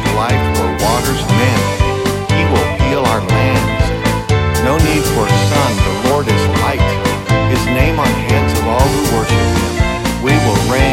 of life or waters men. He will heal our lands. No need for sun, the Lord is light. His name on heads of all who worship him. We will reign.